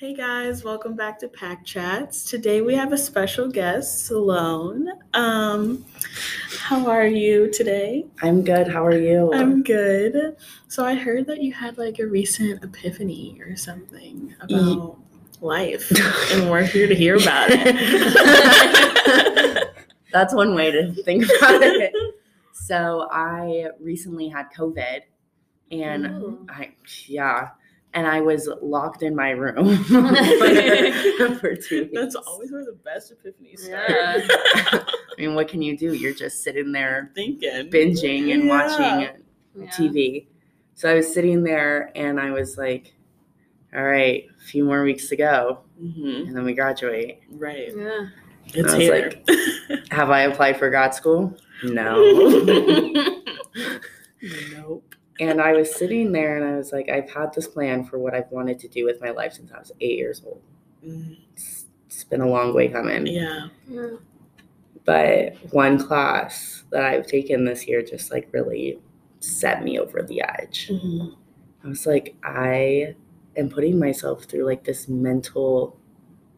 Hey guys, welcome back to Pack Chats. Today we have a special guest, Salone. Um, how are you today? I'm good. How are you? I'm good. So I heard that you had like a recent epiphany or something about life, and we're here to hear about it. That's one way to think about it. So I recently had COVID, and Ooh. I yeah, and I was locked in my room for two weeks. That's always where the best epiphanies start. Yeah. I mean, what can you do? You're just sitting there Thinking. binging and Yeah. watching Yeah. TV. So I was sitting there, and I was like, "All right, a few more weeks to go, hmm and then we graduate." Right. Yeah. It's I was here. Have I applied for grad school? No. nope. And I was sitting there and I was like, I've had this plan for what I've wanted to do with my life since I was eight years old. Mm, It's, it's been a long way coming. Yeah. Yeah. But one class that I've taken this year just like really set me over the edge. Mhm. I was like, I am putting myself through like this mental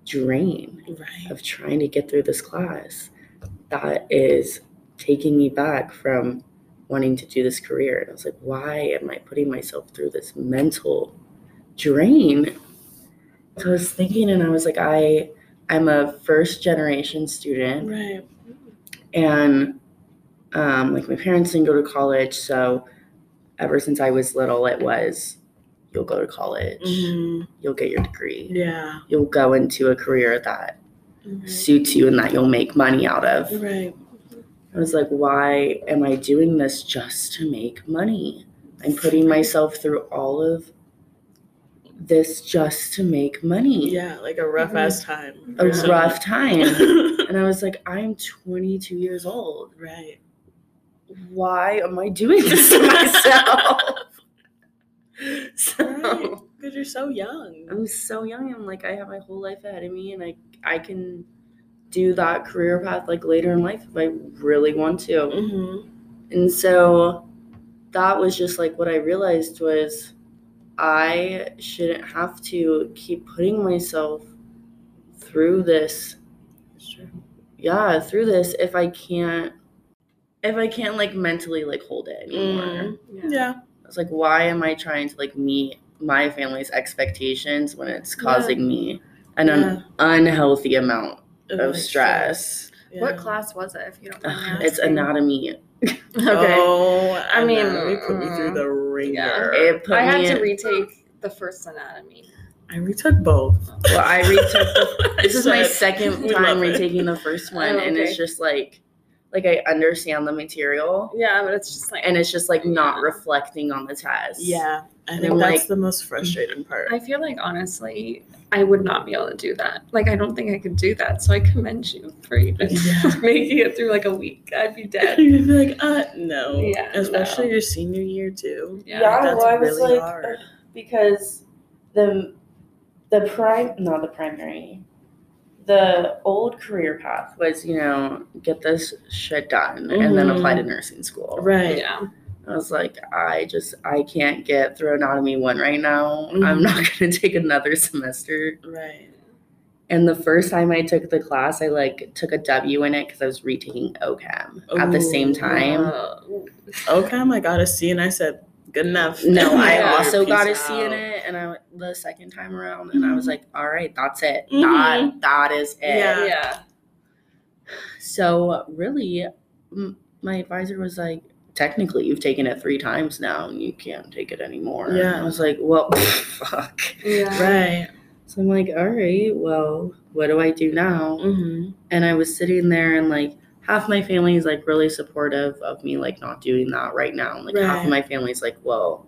drain Right. of trying to get through this class that is taking me back from wanting to do this career. And I was like, why am I putting myself through this mental drain? So I was thinking and I was like, I I'm a first generation student Right. and um, like my parents didn't go to college, so ever since I was little it was you'll go to college, Mhm. you'll get your degree, Yeah. you'll go into a career that Mhm. suits you and that you'll make money out of. Right. I was like, why am I doing this just to make money? I'm putting myself through all of this just to make money. Yeah, like a rough ass mm-hmm. time. A rough time. and I was like, I'm 22 years old. right. Why am I doing this to myself? Right. so Because you're so young. I'm so young. I'm like, I have my whole life ahead of me, and I I can do that career path like later in life if I really want to. hmm And so that was just like what I realized was I shouldn't have to keep putting myself through this That's true. yeah, through this if I can't if I can't like mentally like hold it anymore. Mhm. Yeah. Yeah. I was like, why am I trying to like meet my family's expectations when it's Yeah. causing me an un- unhealthy amount Of, of like, stress? Yeah. What class was it, if you don't mind me it's anatomy. Okay. Oh, I mean, anatomy put me through the ringer. yeah. It put I had me to in- retake the first anatomy. I retook both. Well, I retook the This is my second time love it. retaking the first oh, one, Oh, and it's just like, like I understand the material, Yeah, but it's just like and it's just like not Yeah. reflecting on the test. Yeah, I And think I'm that's like- the most frustrating part. I feel like honestly, I would not be able to do that. Like I don't think I could do that. So I commend you for even Yeah. making it through like a week. I'd be dead. You'd be like, uh, no. Yeah, Especially no. your senior year too. Yeah. that's well, I was really like, hard. because the the prime, not the primary, the old career path was you know get this shit done and then apply to nursing school. Right. Yeah. I was like, I just I can't get through anatomy one right now. I'm Mhm. not gonna take another semester. Right. And the first time I took the class, I like took a W in it because I was retaking OChem at the same time. Uh, Okay, I got a C, and I said, good enough. No, I Yeah. also got a C Peace C in it, and I the second time around, and I was like, all right, that's it. Mhm. That that is it. Yeah. yeah. So really, m- my advisor was like, technically, you've taken it three times now, and you can't take it anymore. Yeah. I was like, well, fuck. Yeah. Right. So I'm like, all right, well, what do I do now? Mm-hmm. and I was sitting there and like half my family is like really supportive of me like not doing that right now. Like half of my family's like, well,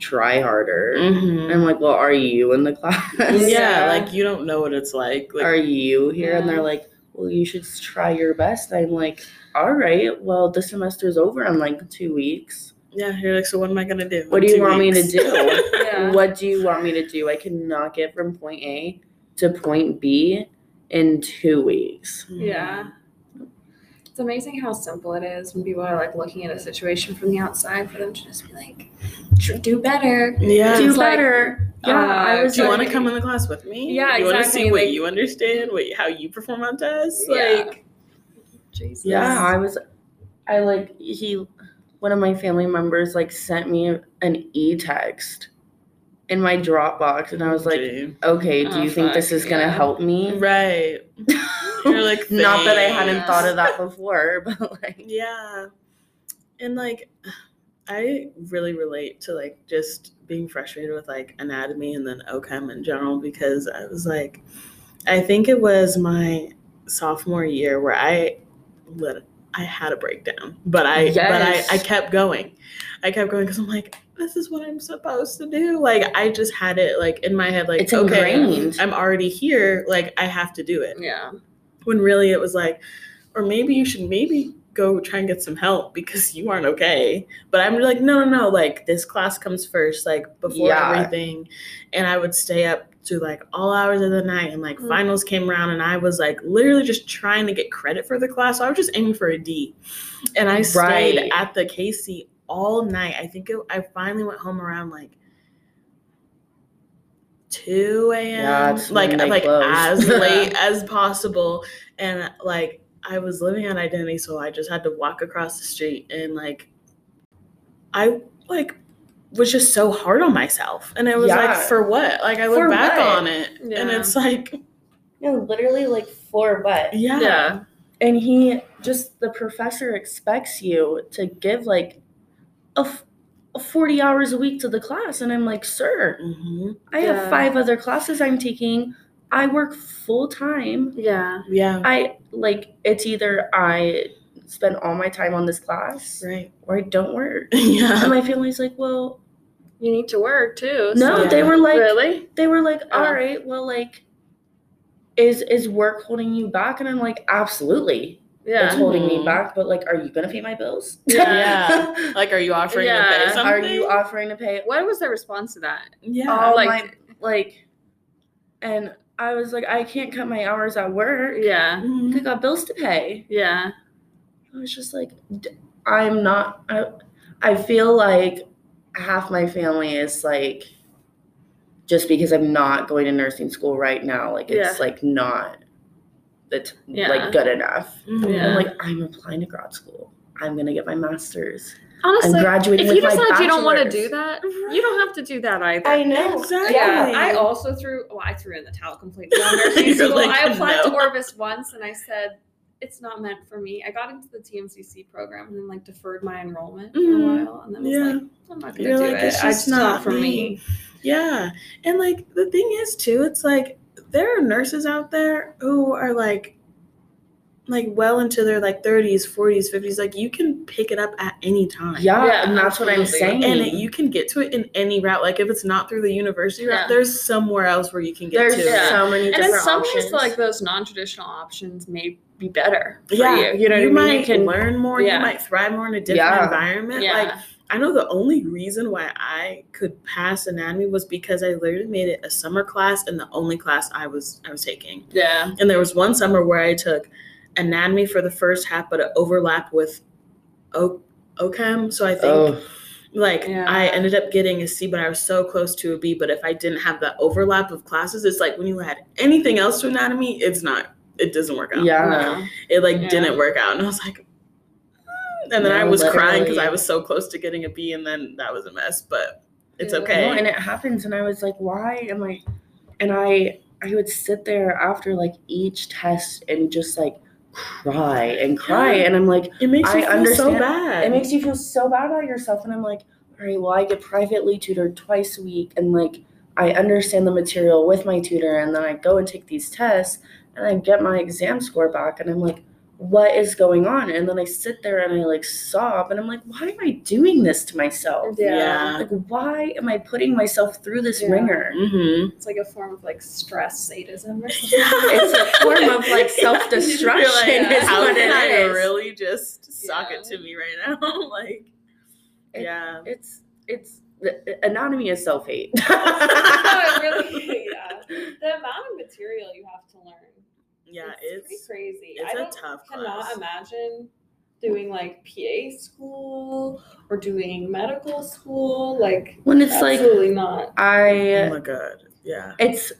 try harder. Mm-hmm. And I'm like, well, are you in the class? yeah, Yeah. like you don't know what it's like. Like, are you here? And they're like, well, you should try your best. I'm like, all right, well, the semester's over in like two weeks. yeah, you're like, so what am I gonna do? What do you two want me to do? Yeah. What do you want me to do? I cannot get from point A to point B in two weeks. Yeah. It's amazing how simple it is when people are like looking at a situation from the outside for them to just be like, do better. Yeah. Do It's like, better. yeah, I uh, was Do you want to come in the class with me? Yeah, Do You want to see what like- you understand, what how you perform on tests? Yeah. Like, Jesus. Yeah, I was. I like he. One of my family members like sent me an e text in my Dropbox, and I was like, gee. "Okay, do Oh, you think this is gonna yeah. help me?" right. You're like, Not that I hadn't thought of that before, but like, Yeah. And like I really relate to like just being frustrated with like anatomy and then OCHEM in general because I was like I think it was my sophomore year where I lit I had a breakdown. But I Yes. but I, I kept going. I kept going because I'm like, this is what I'm supposed to do. Like I just had it like in my head, like It's okay, ingrained. I'm already here, like I have to do it Yeah. When really it was like, or maybe you should maybe go try and get some help because you aren't okay. But I'm like, no, no, no, like this class comes first, like before Yeah. everything. And I would stay up to like all hours of the night and like Mm. finals came around and I was like literally just trying to get credit for the class. So I was just aiming for a D. And I stayed at the KC all night. I think it, I finally went home around like 2 a.m. Yeah, like like close. as late as possible. And like I was living on identity, so I just had to walk across the street and like I like was just so hard on myself. And it was like for what? Like I look For back what? on it and it's like no, literally like for what? yeah. Yeah. And he just the professor expects you to give like a, f- a 40 hours a week to the class and I'm like, "Sir, Mhm. I Yeah. have five other classes I'm taking. I work full time. Yeah. Yeah. I like it's either I spend all my time on this class Right. or I don't work." yeah. And my family's like, "Well, You need to work too. no, so- they were like really? they were like, Oh. "All right, well like is is work holding you back?" And I'm like, "Absolutely. Yeah. It's holding me Mhm. back, but like are you going to pay my bills?" Yeah. Like, are you offering to pay something? Are you offering to pay What was their response to that? Yeah. Oh like- my, like, and I was like, I can't cut my hours at work. Yeah. Mhm. I got bills to pay. Yeah. I was just like, I'm not. I, I feel like half my family is like, just because I'm not going to nursing school right now, like it's Yeah. like not, it's Yeah. like good enough. Mhm. Yeah. I'm like, I'm applying to grad school. I'm gonna get my master's. Honestly, I'm graduating if with you my decide you don't want to do that, you don't have to do that either. I know. Exactly. Yeah, I also threw. Well, I threw in the towel completely on nursing school. like, I applied to no. Orvis once, and I said it's not meant for me. I got into the TMCC program and then like deferred my enrollment for a while, and then was like, I'm not gonna You're do like, it. it's I- just it's not, not for me. me. Yeah. And like the thing is too, it's like there are nurses out there who are like like well into their like 30s, 40s, 50s. Like you can pick it up at any time. Yeah, Yeah, and that's what I'm saying. And it, you can get to it in any route. Like if it's not through the university route, Yeah. there's somewhere else where you can get There's to. Yeah. it. so many And different in some options. ways, like those non-traditional options may be better for Yeah, you. You know you what I mean? might You can, learn more. yeah. You might thrive more in a different Yeah. environment. yeah, Like I know the only reason why I could pass anatomy was because I literally made it a summer class and the only class I was I was taking. yeah, And there was one summer where I took anatomy for the first half, but it overlapped with O- OCHEM. So I think oh, like Yeah. I ended up getting a C, but I was so close to a B. But if I didn't have that overlap of classes, it's like when you add anything else to anatomy, it's not. It doesn't work out. yeah. no. It like Yeah. didn't work out, and I was like. And then I No, was crying because I was so close to getting a B, and then that was a mess. But it's okay. No, and it happens, and I was like, why am I? And I, I would sit there after like each test and just like cry and cry, Yeah. and I'm like, it makes I you feel so bad. it makes you feel so bad about yourself, and I'm like, all right, well, I get privately tutored twice a week, and like I understand the material with my tutor, and then I go and take these tests, and I get my exam score back, and I'm like. What is going on? And then I sit there and I like sob, and I'm like, why am I doing this to myself? yeah. Like, why am I putting myself through this Yeah. ringer? Mm-hmm. It's like a form of like stress sadism or something. It's a form of like self destruction. You're like, is how what can it I is. really just suck Yeah. it to me right now? like, It- yeah. It's it's the anatomy is self hate. no, really, yeah. The amount of material you have to learn Yeah, it's, it's, pretty crazy. it's I a don't, tough cannot class. imagine doing like PA school or doing medical school. Like When it's like absolutely not. I oh my god. Yeah. it's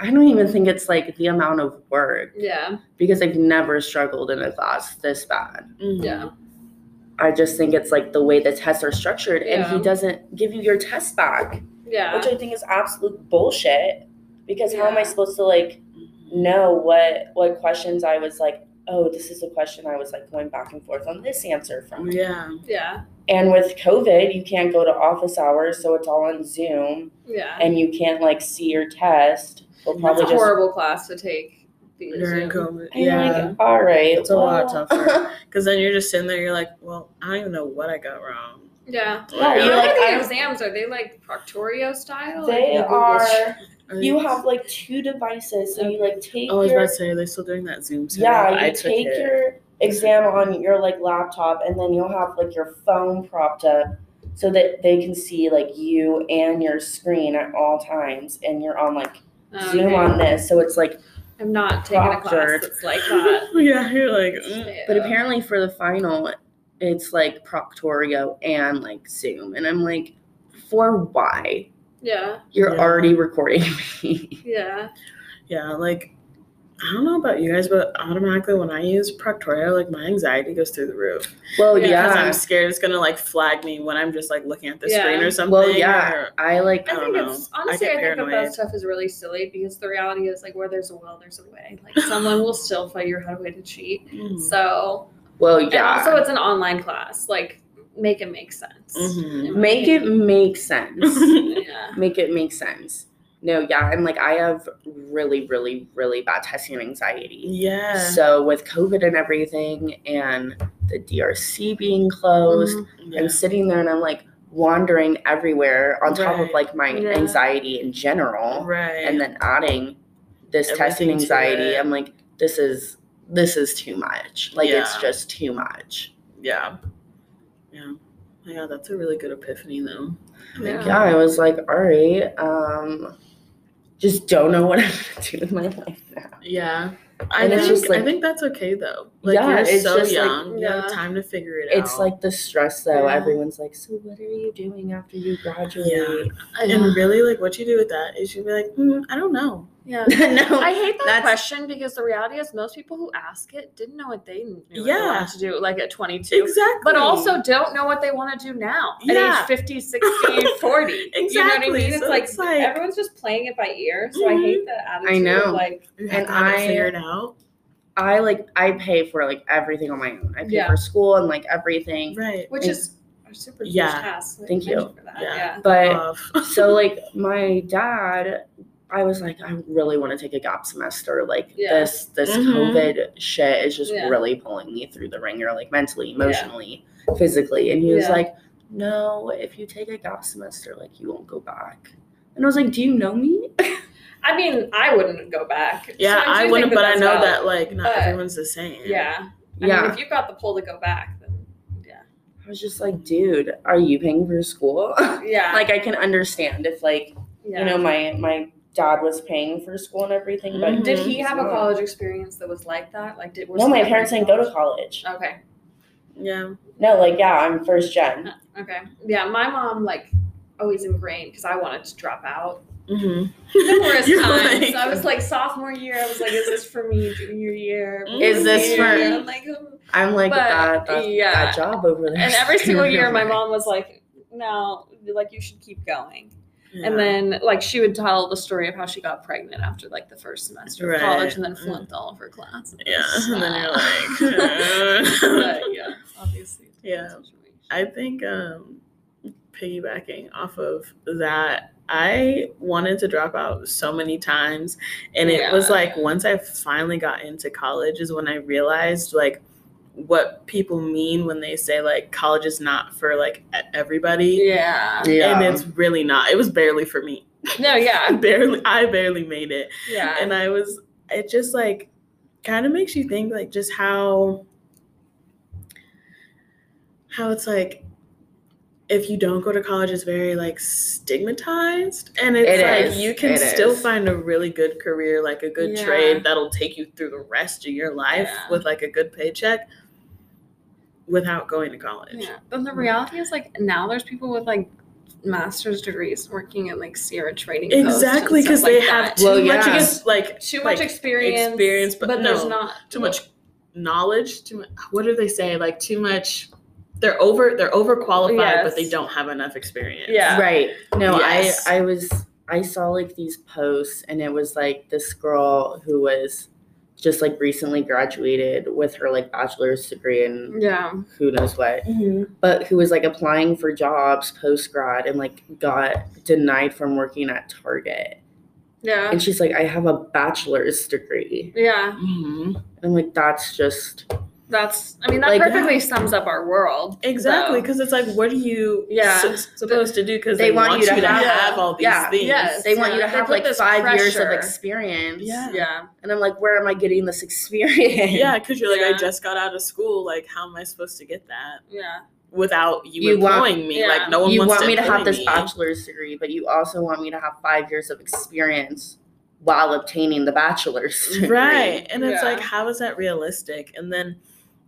I don't even think it's like the amount of work Yeah, because I've never struggled in a class this bad. Mhm. yeah, I just think it's like the way the tests are structured and he doesn't give you your test back, yeah. which I think is absolute bullshit because how am I supposed to like. Know what what questions I was like, oh, this is a question I was like going back and forth on this answer from. Yeah. yeah, And with COVID, you can't go to office hours, so it's all on Zoom yeah. and you can't like see your test. We'll That's a just horrible class to take. During Zoom. COVID. And Yeah. like, all right. It's a lot tougher. Because then you're just sitting there, you're like, well, I don't even know what I got wrong. Yeah. Yeah, What you're the I don't- exams? Are they like Proctorio style? they Like, are. Are You have like two devices, so you like take Oh, I was your about to say, they're still doing that Zoom setup? yeah, you took take it. your exam on your like laptop, and then you'll have like your phone propped up so that they can see like you and your screen at all times, and you're on like Zoom Okay. on this, so it's like. I'm not taking a class Proctored. that's like that. yeah, you're like, mm. But apparently for the final, it's like Proctorio and like Zoom, and I'm like, for why? Yeah, You're Yeah. already recording me. yeah, yeah, like, I don't know about you guys, but automatically when I use Proctorio, like my anxiety goes through the roof. well, Yeah. yeah. Because I'm scared it's gonna like flag me when I'm just like looking at the Yeah. screen or something. Well, yeah. or- I like I I think don't know. it's I honestly, get I, think that paranoid. that stuff is really silly because the reality is like where there's a will, there's a way. Like someone will still figure out a way to cheat. Mhm. So well, and yeah. also it's an online class. Like make it make sense. Mhm. Make it make sense. Yeah. make it make sense. No, yeah, and like I have really, really, really bad testing anxiety. yeah. So with COVID and everything, and the DRC being closed, Mhm. yeah. I'm sitting there and I'm like wandering everywhere on top of like my Yeah. anxiety in general, right. and then adding this testing Everything to anxiety. I'm like, this is this is too much. Like it's just too much. yeah. Yeah. Yeah, that's a really good epiphany though. Yeah. Yeah, I was like, all right, um, just don't know what I'm gonna do with my life now. Yeah. I And think it's just I think that's okay though. Like Yeah, you're it's so just like- young. you have Yeah. time to figure it out. It's like the stress though. Yeah. Everyone's like, so what are you doing after you graduate? Yeah. and really like what you do with that is you'd be like, mm, I don't know. Yeah. no, I hate that question because the reality is most people who ask it didn't know what they knew what they Yeah. wanted to do like at 22. Exactly. But also don't know what they want to do now Yeah. at age 50, 60, 40. You know what I Exactly. mean? It's So like, it's like- everyone's just playing it by ear. So I Mhm. hate the attitude I know. of like, and to have it I- figured out. I like I pay for like everything on my own. I pay Yeah. for school and like everything. Right. which And- is super huge Yeah. task. Like, Thank you. that. Yeah. Yeah. But so like my dad, I was like, I really want to take a gap semester. Like Yeah. this this Mhm. COVID shit is just Yeah. really pulling me through the ringer, like mentally, emotionally, physically. And he was Yeah. like, No, if you take a gap semester, like you won't go back. And I was like, Do you know me? I mean, I wouldn't go back. yeah, So I wouldn't, that but I know valid. that like not But- everyone's the same. Yeah. I yeah. mean, if you've got the pull to go back, then yeah. I was just like, dude, are you paying for school? Yeah. like I can understand if like yeah. you know my my dad was paying for school and everything, but Mhm. Did he have a college experience that was like that? Like, did was No, my parents didn't go to college. Okay. Yeah. No, like yeah, I'm first gen. Okay. Yeah, my mom like always ingrained because I wanted to drop out Mm-hmm. numerous You're times. like- I was like sophomore year. I was like, "Is this for me? Junior year? Is this for- Year?" I'm like, um, I'm like But, that, that yeah. that job over there. and every single year, my mom was like, "No, like you should keep going." Yeah. And then like she would tell the story of how she got pregnant after like the first semester Right. of college and then flunked all of her classes. yeah, and then you're But, like, yeah, obviously. Yeah. I think um, piggybacking off of that, I wanted to drop out so many times, and it was like once I finally got into college is when I realized like what people mean when they say like college is not for like everybody, Yeah. Yeah. and it's really not. It was barely for me. No, I yeah. barely, I barely made it. Yeah. and I was it just like kind of makes you think like just how how it's like if you don't go to college, it's very like stigmatized, and it's It like is. you can It still is. find a really good career, like a good Yeah. trade that'll take you through the rest of your life Yeah. with like a good paycheck, without going to college. Yeah. But the reality is like now there's people with like master's degrees working at like Sierra Trading. Post and Exactly, stuff because like they that. have too Well, much yeah. ex- like too like, much experience. experience, but there's no, not too much knowledge. Too much. What do they say? Like too much. They're over. They're overqualified, Yes. but they don't have enough experience. Yeah. Right. No, Yes. I I was I saw like these posts and it was like this girl who was just like recently graduated with her like bachelor's degree and Yeah. who knows what, Mm-hmm. but who was like applying for jobs post grad and like got denied from working at Target. Yeah. And she's like, I have a bachelor's degree. Yeah. Mm-hmm. And I'm like, that's just That's I mean that Like, perfectly sums up our world. Exactly, because it's like, what are you Yeah. su- supposed to do? Because They they, want want, you you to to, have- have, all these yeah, things. yes. they want you to have like five years of experience. Yeah. Yeah. And I'm like, where am I getting this experience? Yeah, because you're like, Yeah. I just got out of school. Like, how am I supposed to get that Yeah. without you, You want- employing me? yeah. Like, no one you wants want to me to have this me. bachelor's degree, but you also want me to have five years of experience while obtaining the bachelor's degree. right and it's like how is that realistic and then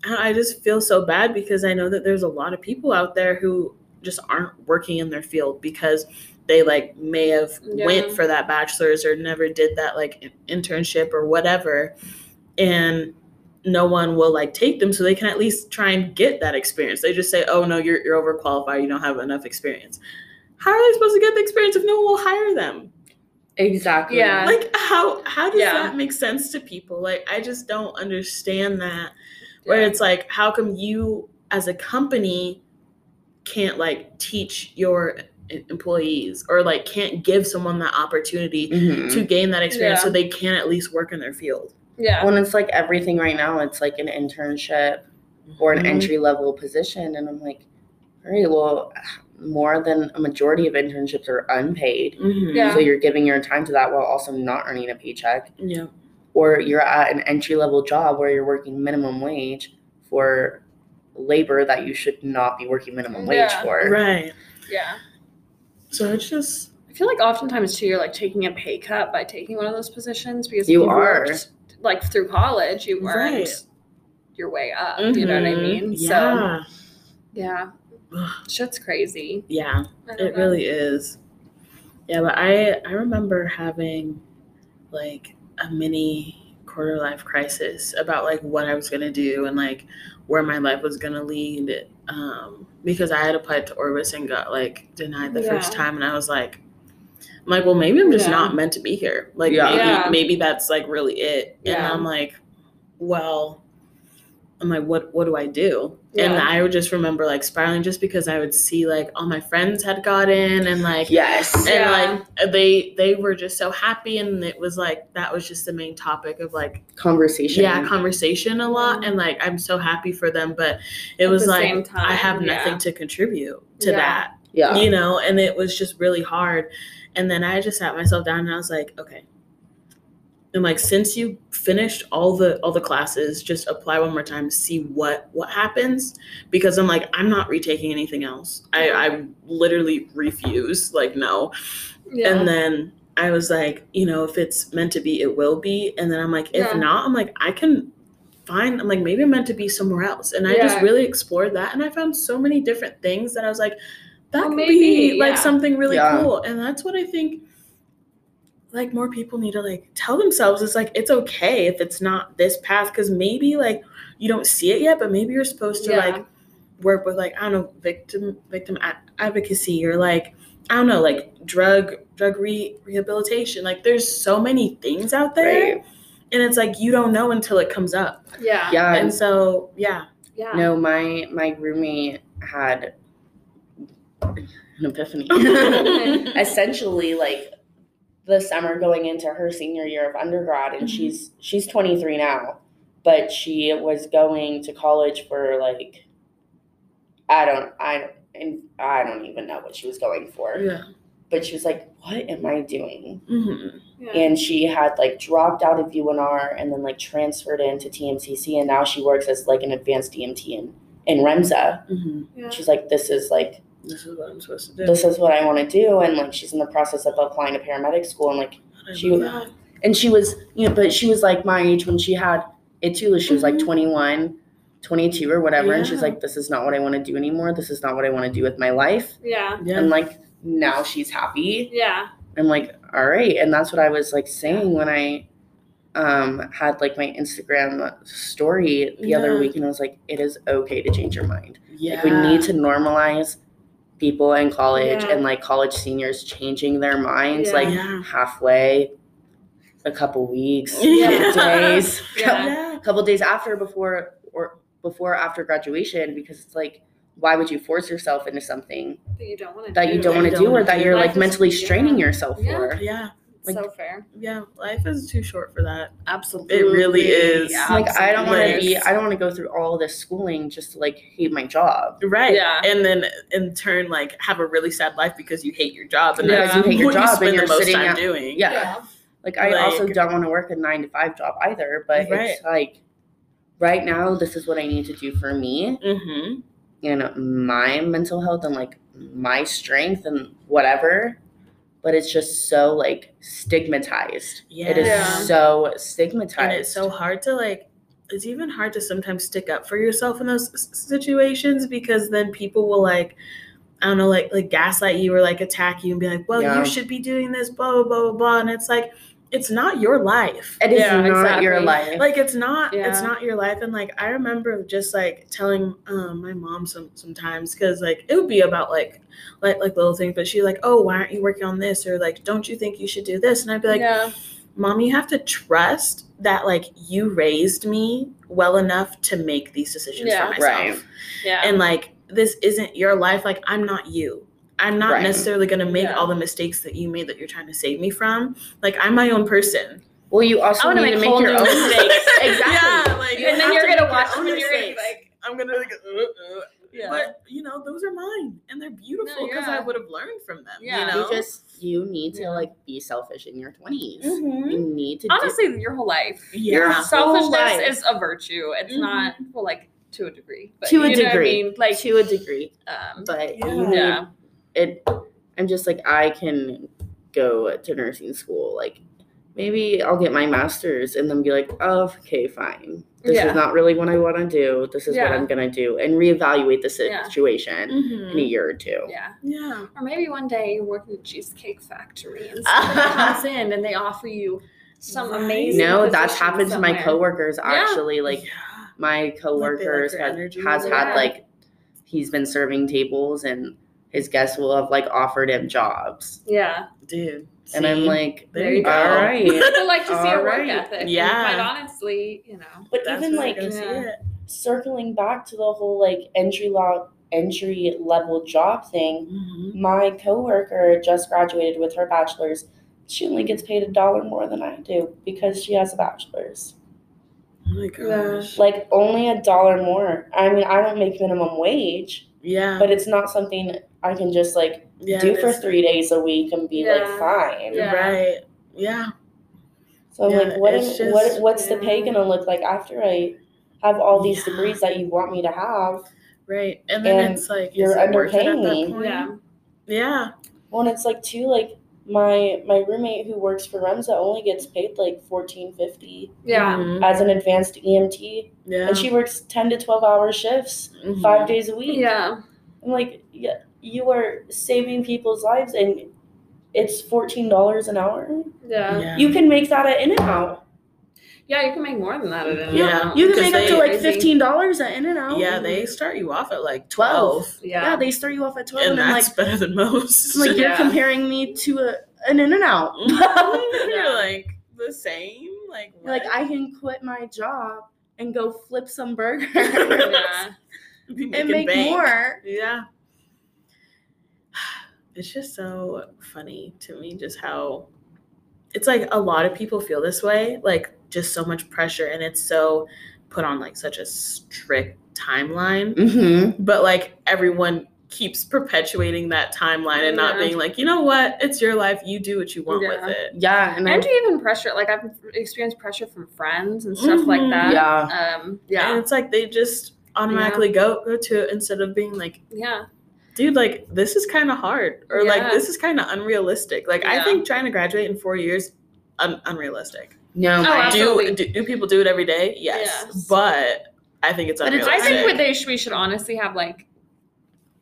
I I just feel so bad because I know that there's a lot of people out there who just aren't working in their field because they like may have Yeah. went for that bachelor's or never did that like internship or whatever and no one will like take them so they can at least try and get that experience they just say oh no you're, you're overqualified you don't have enough experience how are they supposed to get the experience if no one will hire them Exactly. Yeah. like how how does Yeah. that make sense to people like i just don't understand that where Yeah. it's like how come you as a company can't like teach your employees or like can't give someone that opportunity Mhm. to gain that experience Yeah. so they can at least work in their field Yeah. When it's like everything right now, it's like an internship or an Mhm. entry level position. And I'm like, all right, well, more than a majority of internships are unpaid. Mhm. Yeah. So you're giving your time to that while also not earning a paycheck. yeah Or you're at an entry level job where you're working minimum wage for labor that you should not be working minimum wage Yeah. for. right Yeah. so it's just I feel like oftentimes too, you're like taking a pay cut by taking one of those positions because You if are. worked, like through college, you weren't Right. your way up. You know what I Mhm. mean? So yeah yeah, Ugh. shit's crazy. yeah It know. really is. Yeah, but I I remember having like a mini quarter life crisis about like what I was gonna do and like where my life was gonna lead. Um, because I had applied to Orvis and got like denied the first time, and I was like, I'm like, well, maybe I'm just Yeah. not meant to be here. Like Yeah. maybe Yeah. maybe that's like really it. And I'm like, well, I'm like, what what do I do? And I would just remember like spiraling just because I would see like all my friends had got in and like Yes. and Yeah. like they they were just so happy and it was like that was just the main topic of like Conversation. yeah conversation a lot mm-hmm. and like i'm so happy for them but it At was like time, i have yeah. nothing to contribute to Yeah. that Yeah. you know and it was just really hard and then i just sat myself down and i was like okay and like since you finished all the all the classes just apply one more time see what what happens because i'm like i'm not retaking anything else i i literally refuse like no Yeah. and then I was like, you know, if it's meant to be, it will be. And then I'm like, if Yeah. not, I'm like, I can find, I'm like, maybe I'm meant to be somewhere else. And I just really explored that. And I found so many different things that I was like, that Well, could maybe, be like yeah. something really Yeah. cool. And that's what I think like more people need to like tell themselves it's like it's okay if it's not this path because maybe like you don't see it yet but maybe you're supposed to Yeah. like work with like i don't know victim victim ad- advocacy or like i don't know like drug drug re- rehabilitation like there's so many things out there Right. and it's like you don't know until it comes up yeah. Yeah. and so yeah Yeah. No, my my roommate had an epiphany. Essentially, like the summer going into her senior year of undergrad, and Mhm. she's she's 23 now, but she was going to college for like I don't I don't and I don't even know what she was going for. yeah But she was like, "What am I doing?" hmm Yeah. and she had like dropped out of UNR and then like transferred into TMCC and now she works as like an advanced EMT in, in REMSA. hmm Yeah. She's like, this is like This is what I'm supposed to do. this is what I want to do. And like, she's in the process of applying to paramedic school. And like, I she- love that. and she was, you know, but she was like my age when she had it too. She was like Mhm. 21, 22 or whatever. And she's like, this is not what I want to do anymore. This is not what I want to do with my life. Yeah. Yeah. And like, now she's happy. Yeah. I'm like, all right. And that's what I was like saying when I um had like my Instagram story the other week and I was like, it is okay to change your mind. yeah. Like we need to normalize people in college Yeah. and like college seniors changing their minds Yeah. like Yeah. halfway, a couple weeks, Yeah. couple days, Yeah. Yeah. couple days after before or before or after graduation because it's like why would you force yourself into something That you don't want to that you do. don't want to don't do or that you're like is- mentally yeah. straining yourself Yeah. for? Yeah. Like- so fair. Yeah. Life is too short for that. Absolutely. It really is. Yeah, like I don't want to be I don't want to go through all this schooling just to like hate my job. Right. Yeah. And then in turn, like have a really sad life because you hate your job and Yeah. that's You hate your what job and spend you're the most time at- doing. Yeah. Like I also don't want to work a 9 to 5 job either, but Right. it's like right now this is what I need to do for me Mm-hmm. and my mental health and like my strength and whatever. But it's just so like stigmatized. Yeah. It is so stigmatized. and it's so hard to like it's even hard to sometimes stick up for yourself in those s- situations because then people will like I don't know, like like gaslight you or like attack you and be like, "Well, Yeah. you should be doing this, blah blah blah blah blah," and it's like, it's not your life. It is Yeah, not your life. Like it's not, Yeah. it's not your life. And like I remember just like telling um, my mom some sometimes because like it would be about like like like little things, but she's like, "Oh, why aren't you working on this?" Or like, "Don't you think you should do this?" And I'd be like, yeah. mom you have to trust that like you raised me well enough to make these decisions Yeah. for myself Right. Yeah. and like this isn't your life like i'm not you i'm not Right. necessarily going to make Yeah. all the mistakes that you made that you're trying to save me from like i'm my own person well, you also I wanna need to make make your own mistakes. mistakes. exactly. yeah like You and then you're to gonna make watch them and you're gonna be like, i'm gonna like uh, uh. Yeah. but you know those are mine and they're beautiful because yeah. i would have learned from them Yeah. you know You just you need to like be selfish in your 20s. Mhm. You need to do honestly, your whole life. yeah whole Selfishness life. is a virtue. It's not well, like to a degree. But To a you know what I degree. mean? Like, to a degree, um, but Yeah. you need yeah, it. I'm just like I can go to nursing school. Like maybe I'll get my master's and then be like, oh, okay, fine. This Yeah. is not really what I want to do. This is what I'm gonna do, and reevaluate the Yeah. situation in a Mhm. year or two. yeah. yeah Or maybe one day you're working at Cheesecake Factory and somebody comes in and they offer you some Right. amazing. No, that's position happened to my coworkers actually. Like my coworkers their has, has had there. like he's been serving tables and his guests will have like offered him jobs Yeah, dude and i'm like there you go all right people like to see a work Alright. ethic. Yeah. quite honestly, you know. but even like you're gonna see yeah. circling back to the whole like entry law entry level job thing Mhm. my coworker just graduated with her bachelor's she only gets paid a dollar more than i do because she has a bachelor's Oh my gosh. like only a dollar more i mean i don't make minimum wage Yeah. but it's not something i can just like yeah, do for three days a week and be like fine Yeah. Right. Yeah. So I'm Yeah, like, what, it's am, what just- what's the pay gonna look like after I have all these Yeah. degrees that you want me to have? Right. And then And it's like you're is it worth it at underpaying that me. Yeah. Yeah. Well, and it's like too like my my roommate who works for Remsa only gets paid like fourteen fifty Yeah. Mhm. as an advanced EMT, Yeah. and she works ten to twelve hour shifts Mhm. five days a week. Yeah. I'm like, yeah, you are saving people's lives, and it's fourteen dollars an hour. Yeah. Yeah. You can make that at In and Out. Yeah, you can make more than that at an Yeah. You can make up to like fifteen dollars at In-N-Out. Yeah, they start you off at like 12. 12. yeah. Yeah. they start you off at twelve, And and, I'm that's like. better than most. Like you're comparing me to a an in and out. You're like the same. Like, what? like I can quit my job and go flip some burgers yeah. And make bank. more. Yeah. It's just so funny to me just how it's like a lot of people feel this way, like just so much pressure and it's so put on like such a strict timeline. Mm-hmm. But like everyone keeps perpetuating that timeline and not being like, you know what, it's your life, you do what you want Yeah. with it. Yeah, and I, And even pressure, like I've experienced pressure from friends and stuff like Mhm. that. Yeah. Um, And yeah. it's like they just automatically go go to it instead of being like, Yeah. dude, like this is kind of hard, or like this is kind of unrealistic. Like I think trying to graduate in four years, un- unrealistic. No, Oh. Do, do do people do it every day? Yes, Yes. but I think it's But it's-. I think what they should, we should honestly have like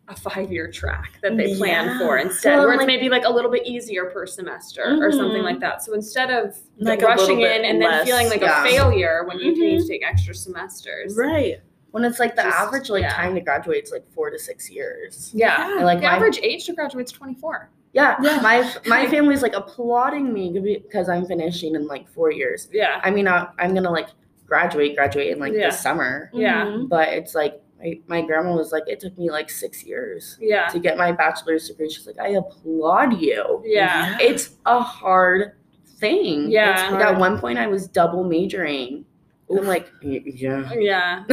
a five year track that they plan Yeah. for instead, Well, where it's like- maybe like a little bit easier per semester or something Mhm. like that. So instead of Like rushing in and then feeling like yeah. a failure when you need Mhm. to take extra semesters. right. when it's like the Just- average like yeah. time to graduate is like four to six years. Yeah. And, like the my average age to graduate is 24. Yeah, Yeah. my my family's like applauding me because I'm finishing in like four years. Yeah. I mean, I, I'm gonna like graduate, graduate in like Yeah. this summer, Yeah. Mhm. but it's like my, my grandma was like, it took me like six years Yeah. to get my bachelor's degree. She's like, I applaud you. Yeah. It's a hard thing. Yeah. It's like, at one point, I was double majoring. I'm like, yeah. Yeah.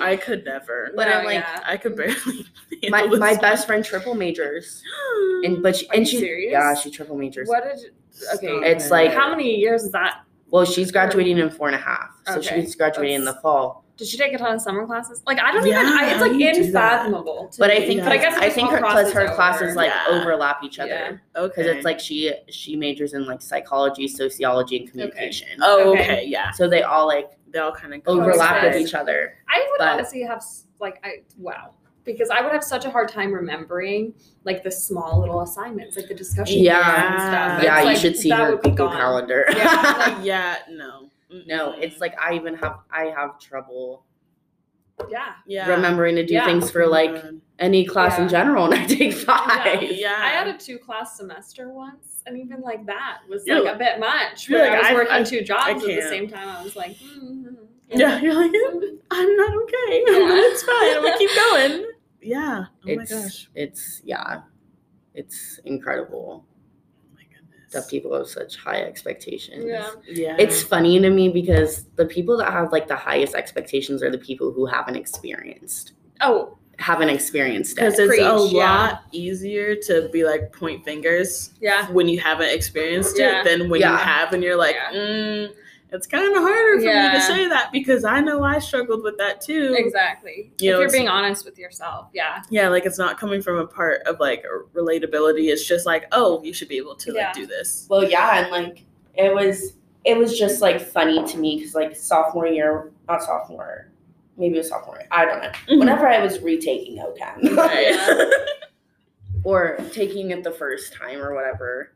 I could never. But No, I'm like, yeah. I could barely. my my this best friend triple majors, and but she, Are and you she serious? yeah she triple majors. what did okay. It's like- how many years is that? Well, she's graduating in four and a half, so Okay. she's graduating in the fall. Did she take a ton of summer classes? Like I don't even. I, it's like how do you do that? unfathomable. to But I think Yeah. But I guess I think her because her classes like Yeah. overlap each other. Yeah. okay. Because it's like she she majors in like psychology, sociology, and communication. oh, Okay. okay, yeah. So they all like They all kind of overlap with each other. I would But- honestly have like I wow because I would have such a hard time remembering like the small little assignments, like the discussion Yeah. and stuff. It's yeah, you like, should see that her Google gone. calendar. Yeah. yeah, no. no, it's like I even have I have trouble Yeah. yeah. remembering to do Yeah. things for like mm-hmm. any class in general, and I take five. Yeah. I had a two class semester once, and even like that was You're like a bit much. you're Where like, I was I- working I- two jobs at the same time. I was like, mm Yeah, you're like, I'm not okay. Yeah. but it's fine. I'm gonna keep going. Yeah. Oh it's my gosh. it's yeah, it's incredible Oh my goodness. that people have such high expectations. Yeah. Yeah. It's funny to me because the people that have like the highest expectations are the people who haven't experienced Oh, haven't experienced it. because it. it's a Preach, yeah. lot easier to be like point fingers yeah. when you haven't experienced Yeah. it than when Yeah. you have and you're like, Yeah. mm, it's kind of harder for me to say that because I know I struggled with that too. Exactly. You know, if you're being honest with yourself, yeah. Yeah, like it's not coming from a part of like relatability. It's just like, oh, you should be able to Yeah. like do this. Well, yeah, and like it was it was just like funny to me because like sophomore year, not sophomore, maybe it was sophomore. I don't know. Mhm. Whenever I was retaking OChem Right. or taking it the first time or whatever,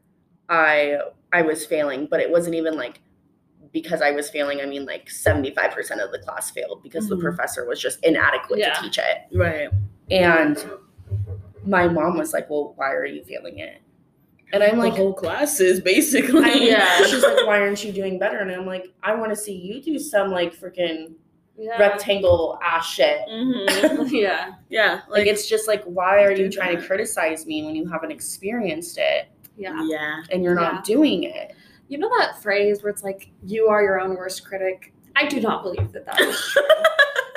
I I was failing, but it wasn't even like because I was failing. I mean, like seventy five percent of the class failed because the Mhm. professor was just inadequate Yeah. to teach it. right. And my mom was like, "Well, why are you failing it?" And I'm like, the whole class is basically. I- Yeah. She's like, why aren't you doing better? And I'm like, I want to see you do some like freaking Yeah. rectangle ass shit. Mhm. yeah. Yeah. Like, Like, it's just like, why are you do trying to criticize me when you haven't experienced it Yeah. yeah. and you're Yeah. not doing it? You know that phrase where it's like, you are your own worst critic? I do not believe that that is true.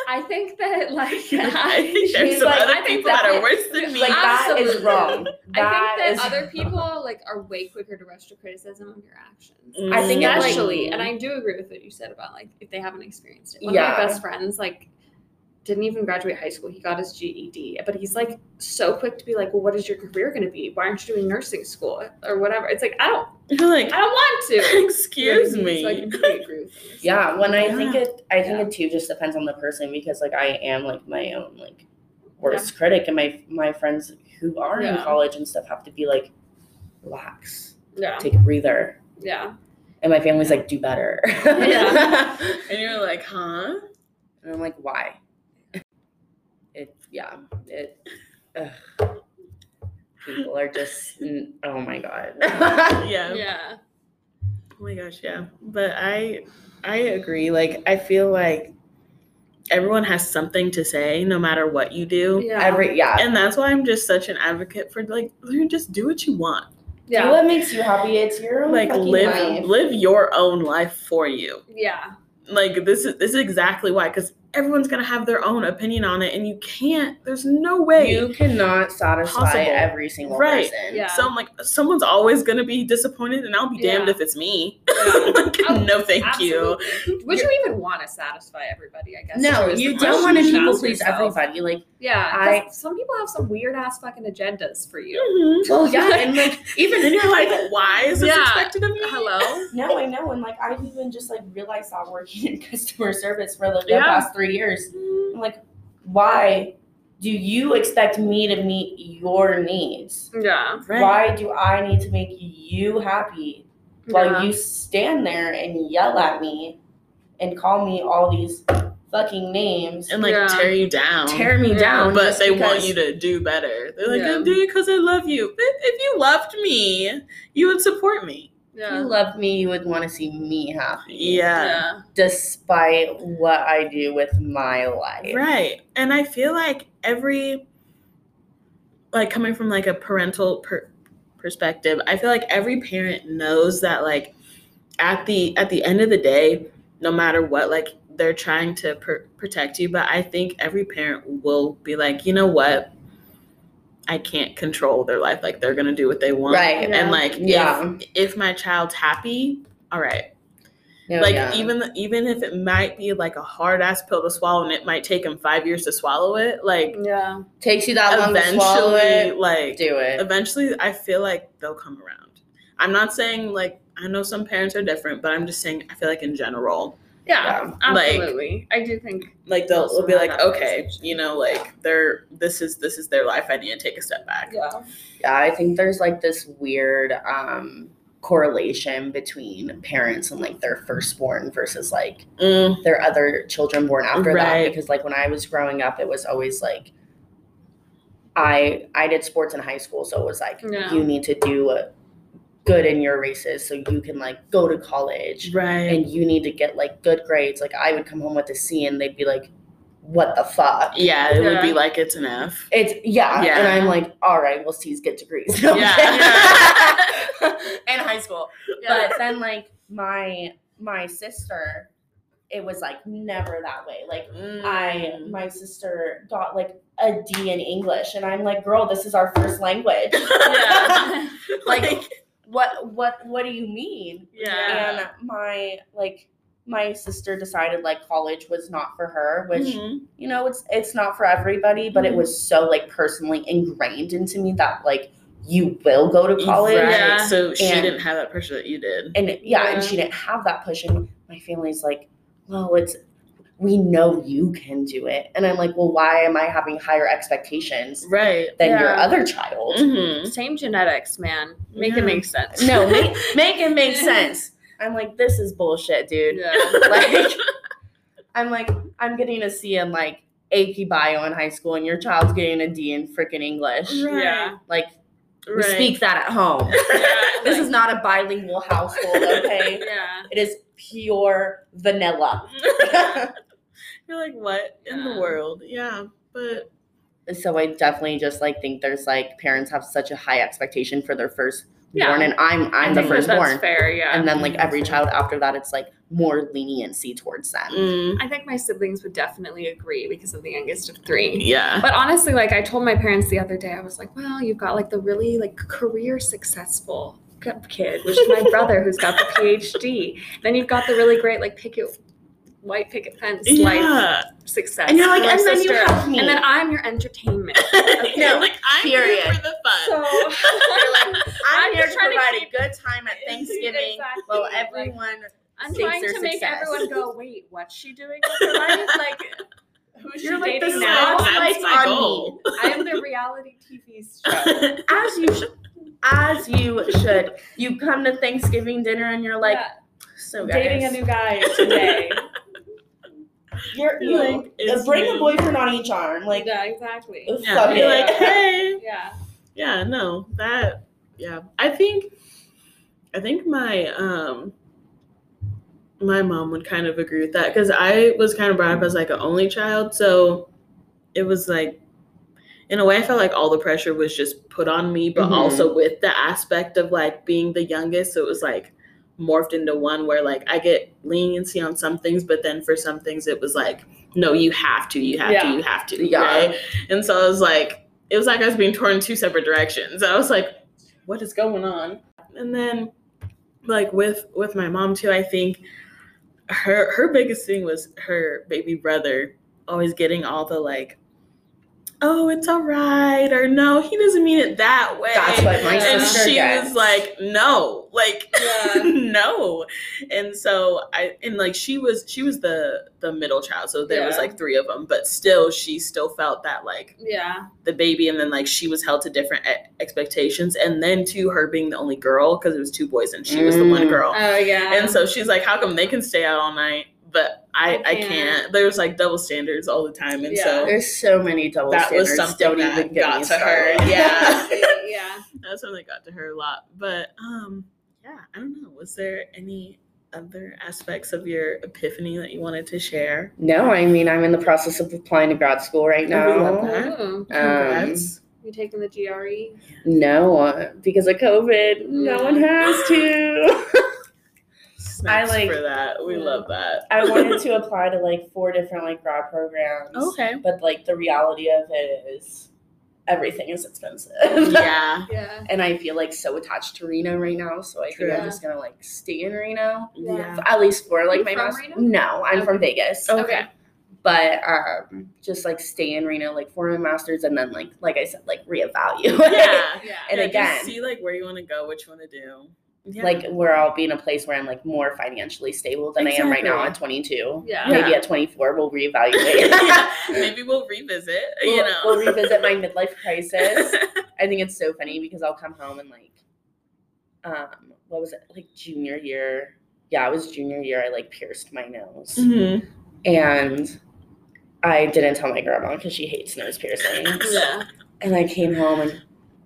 I think that, like, I think there's some like, other I think people that are worse than me. Like that is Absolutely. wrong. I think that other people like are way quicker to rush to criticism of your actions. I think it, like- and I mm. do agree with what you said about like if they haven't experienced it. One Yeah. of my best friends like didn't even graduate high school. He got his GED, but he's like so quick to be like, "Well, what is your career going to be? Why aren't you doing nursing school or whatever?" It's like I don't, You're like, I don't want to. excuse You know I mean? So I me. completely agree with him. Yeah, when I Yeah. think it, I think Yeah. it too just depends on the person because like I am like my own like worst critic, and my my friends who are in college and stuff have to be like, relax, Yeah, take a breather, yeah, and my family's like, do better. Yeah. And you're like, huh? And I'm like, why? It, yeah, it, ugh. people are just, oh my God. Yeah. yeah, Oh my gosh, yeah. But I I agree. Like I feel like everyone has something to say no matter what you do. yeah. Every, yeah. And that's why I'm just such an advocate for like just do what you want. Yeah. Do yeah, what makes you happy. It's your own Like live life. live your own life for you. yeah, Like this is this is exactly why cuz everyone's gonna have their own opinion on it, and you can't. There's no way. You cannot satisfy Possible. every single Right. person. Yeah. So I'm like, someone's always gonna be disappointed, and I'll be damned Yeah. if it's me. Yeah. like, Oh, no, thank you. Would you even want to satisfy everybody? I guess. No, too, is the you don't want to people please yourself. everybody. Like, Yeah, I- some people have some weird ass fucking agendas for you. Mhm. well, yeah, and like even And you're like, why is this Yeah. expected of me? Hello. No, I know, and like I've even just like realized that working in customer service for the, the Yeah. past three years. I'm like, why do you expect me to meet your needs? Yeah. Right. Why do I need to make you happy while yeah. you stand there and yell at me and call me all these fucking names, And like Yeah. tear you down. tear me Yeah. down? but just they want you to do better. They're like, Yeah. I'm doing it because I love you. If, if you loved me, you would support me. If yeah. you loved me, you would want to see me happy. Yeah. yeah. Despite what I do with my life. Right. And I feel like every, like coming from like a parental per- perspective, I feel like every parent knows that like at the at the end of the day, no matter what, like they're trying to pr- protect you. But I think every parent will be like, you know what? I can't control their life. Like they're gonna do what they want. Right. Yeah. And like Yeah. if if my child's happy, all right. No, like yeah. even even if it might be like a hard ass pill to swallow and it might take them five years to swallow it, like Yeah. takes you that long to swallow eventually, it, like do it. eventually, I feel like they'll come around. I'm not saying like I know some parents are different, but I'm just saying I feel like in general, Yeah. Yeah. Like- Absolutely. I do think. like they'll, they'll be like, okay, you know, like they're this is this is their life. I need to take a step back. Yeah. Yeah, I think there's like this weird um correlation between parents and like their firstborn versus like Mm, their other children born after that because like when I was growing up it was always like I I did sports in high school so it was like Yeah. you need to do uh, good in your races so you can like go to college right. and you need to get like good grades like I would come home with a C and they'd be like what the fuck yeah, it would be like it's an F. It's yeah, Yeah. and I'm like, all right, well, C's get degrees. Yeah. in high school, Yeah. but then like my my sister, it was like never that way. Like I, Mm. my sister got like a D in English, and I'm like, girl, this is our first language. Yeah. like, what what what do you mean? Yeah. And my like my sister decided like college was not for her, which Mhm. you know it's it's not for everybody but it Mhm. was so like personally ingrained into me that like you will go to college Right. Yeah. So she And- didn't have that pressure that you did. and yeah, Yeah. and she didn't have that push and my family's like well it's we know you can do it and i'm like well why am i having higher expectations Right. than your other child hmm Same genetics, man. Make Yeah. it make sense. no make, make it make sense i'm like this is bullshit dude Yeah. like i'm like i'm getting a c in like ap bio in high school and your child's getting a d in freaking english Right. Yeah. like we Right. speak that at home Yeah, this like- is not a bilingual household okay Yeah. it is pure vanilla You're like, what in the world? Yeah, but so i definitely just like think there's like parents have such a high expectation for their first Yeah. born and i'm I i'm the think that firstborn That's fair. Yeah. and then like every child after that it's like more leniency towards them mm, I think my siblings would definitely agree because I'm the youngest of three. yeah, But honestly, like I told my parents the other day, I was like, well, you've got like the really like career successful kid, which is my brother who's got the PhD. Then you've got the really great like picket white picket fence yeah. success. and you're like and then you have me and then I'm your entertainment. You're like, I'm period. here for the fun. So like, i'm I'm here to trying to provide keep- a good time at thanksgiving Exactly. while Like, everyone I'm trying to make success. everyone go, wait, what's she doing with her life? Like, who's You're she like, dating the now? That's my me. goal. I am the reality TV show. as you sh- as you should you come to thanksgiving dinner and you're like Yeah, so guys, dating a new guy today. You're, you Like, know, it's bring a boyfriend on each arm like yeah, exactly. Yeah, fuck be like, hey, Yeah. yeah, no, that, yeah. I think, I think my um, my mom would kind of agree with that because I was kind of brought up as like an only child, so it was like, in a way, I felt like all the pressure was just put on me, but Mhm. also with the aspect of like being the youngest, so it was like morphed into one where like I get leniency on some things, but then for some things it was like no, you have to, you have Yeah. to, you have to, Yeah. right? And so I was like, it was like I was being torn in two separate directions. I was like, what is going on? And then like with with my mom too, I think her her biggest thing was her baby brother always getting all the like, oh, it's all right, or no, he doesn't mean it that way. That's what my and sister she gets. was like, no, like Yeah. no. And so I and like she was she was the the middle child, so there was like three of them, but still she still felt that like Yeah. the baby and then like she was held to different e- expectations and then to her being the only girl because it was two boys and she was the one Mm. girl. Oh yeah. And so she's like, how come they can stay out all night, but I, I I can't. can't. There's like double standards all the time, and Yeah. so There's so many double that was standards. something Don't that even got to her. Yeah, yeah. that's something that got to her a lot. But um, yeah, I don't know. Was there any other aspects of your epiphany that you wanted to share? No, I mean I'm in the process of applying to grad school right Oh, we love now. that. Ooh. Congrats. You taking the E? GRE? No, uh, because of COVID, no Yeah. one has to. Snaps like- for that. We Yeah. love that. I wanted to apply to like four different like grad programs. Okay. But like the reality of it is everything is expensive. Yeah. Yeah. and I feel like so attached to Reno right now, so I think I'm just gonna like stay in Reno. Yeah. Yeah. At least for like You my from mas- Reno? No, I'm from Vegas. Okay. But um just like stay in Reno like for my masters and then like like I said, like reevaluate. Yeah. Yeah. And Yeah, again- just see like where you want to go, what you want to do. Yeah. Like where I'll be in a place where I'm like more financially stable than I am right now at 22. Yeah. Maybe at 24 we'll reevaluate. Yeah. maybe we'll revisit. we'll, you know, we'll revisit my midlife crisis. I think it's so funny because I'll come home and like, um, what was it like junior year? Yeah, it was junior year. I like pierced my nose, Mhm. and I didn't tell my grandma because she hates nose piercings. Yeah. And I came home and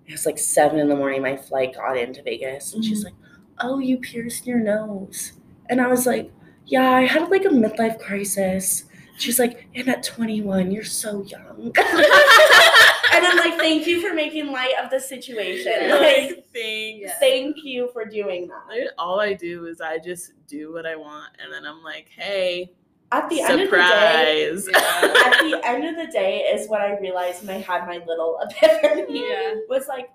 it was like seven in the morning. My flight got into Vegas, and she's like, "Oh, you pierced your nose," and I was like, "Yeah, I had like a midlife crisis." She's like, "And at 21, you're so young." and I'm like, "Thank you for making light of the situation. Yeah. Like, like thanks. Thank you for doing that." All I do is I just do what I want, and then I'm like, hey, At the end of the day. Yeah. at the end of the day is when I realized when I had my little epiphany. Yeah. Was like,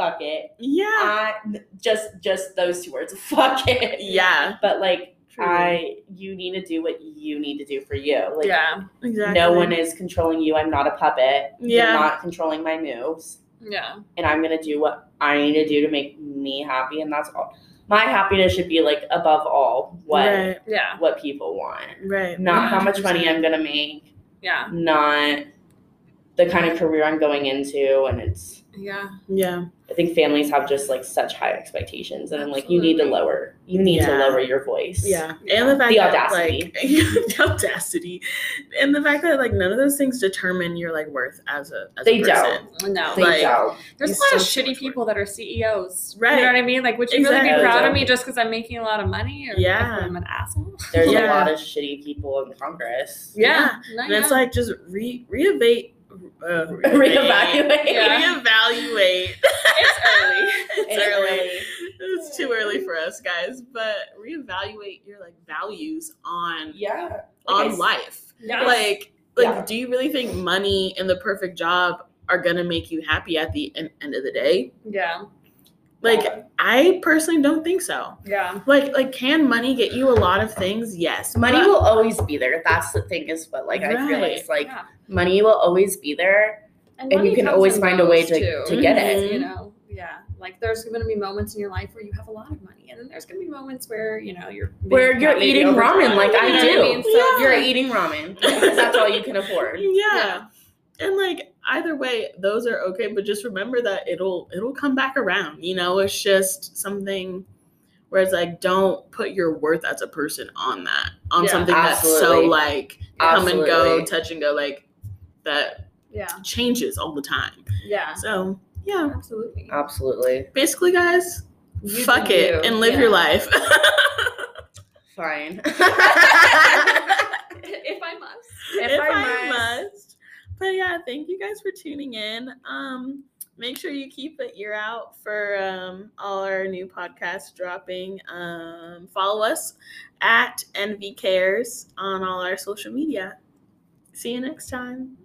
fuck it. yeah. I just just those two words. Fuck it. Yeah. But like. I you need to do what you need to do for you. Like Yeah. Exactly. no one is controlling you. I'm not a puppet. Yeah. You're not controlling my moves. Yeah. And I'm gonna do what I need to do to make me happy and that's all. My happiness should be like above all what Right. Yeah. what people want. Right. Not how much money I'm gonna make, Yeah. not the kind of career I'm going into and it's Yeah. Yeah. I think families have just like such high expectations and I'm like you need to lower you need to lower your voice. Yeah. And the fact The that audacity. like the audacity. And the fact that like none of those things determine your like worth as a as They a person. No. They Like, don't. There's You a lot of shitty people that are CEOs. Right. You know what I mean? Like, would you really be proud of me just because I'm making a lot of money or Yeah. I'm an asshole? There's Yeah. a lot of shitty people in Congress. Yeah. No, And it's like just re reevaluate uh, Reevaluate. Yeah. Reevaluate. it's early. it's It's early. early. It's too early for us guys, but reevaluate your like values on Yeah. on Like I life. Yes. Like like Yeah. do you really think money and the perfect job are gonna make you happy at the en- end of the day? Yeah. Like Yeah. I personally don't think so. Yeah. Like like can money get you a lot of things? Yes. Money but- will always be there. That's the thing is what like I feel like like yeah. money will always be there. And money you can always find a way to, too. to get Mhm. it. You know, yeah. Like there's going to be moments in your life where you have a lot of money, and then there's going to be moments where you know you're Where you're eating overdrawn. ramen like I know what do. mean? So Yeah. You're eating ramen because that's all you can afford. yeah. and like either way those are okay but just remember that it'll it'll come back around you know it's just something where it's like don't put your worth as a person on that on Yeah, something that's so absolutely. like come and go touch and go like that yeah, changes all the time yeah, so yeah absolutely. Absolutely. basically guys You fuck it you. and live Yeah. your life Fine. if I must. If if, I I, must. must. But yeah, thank you guys for tuning in. Um, make sure you keep an ear out for um, all our new podcasts dropping. Um, follow us at NV Cares on all our social media. See you next time.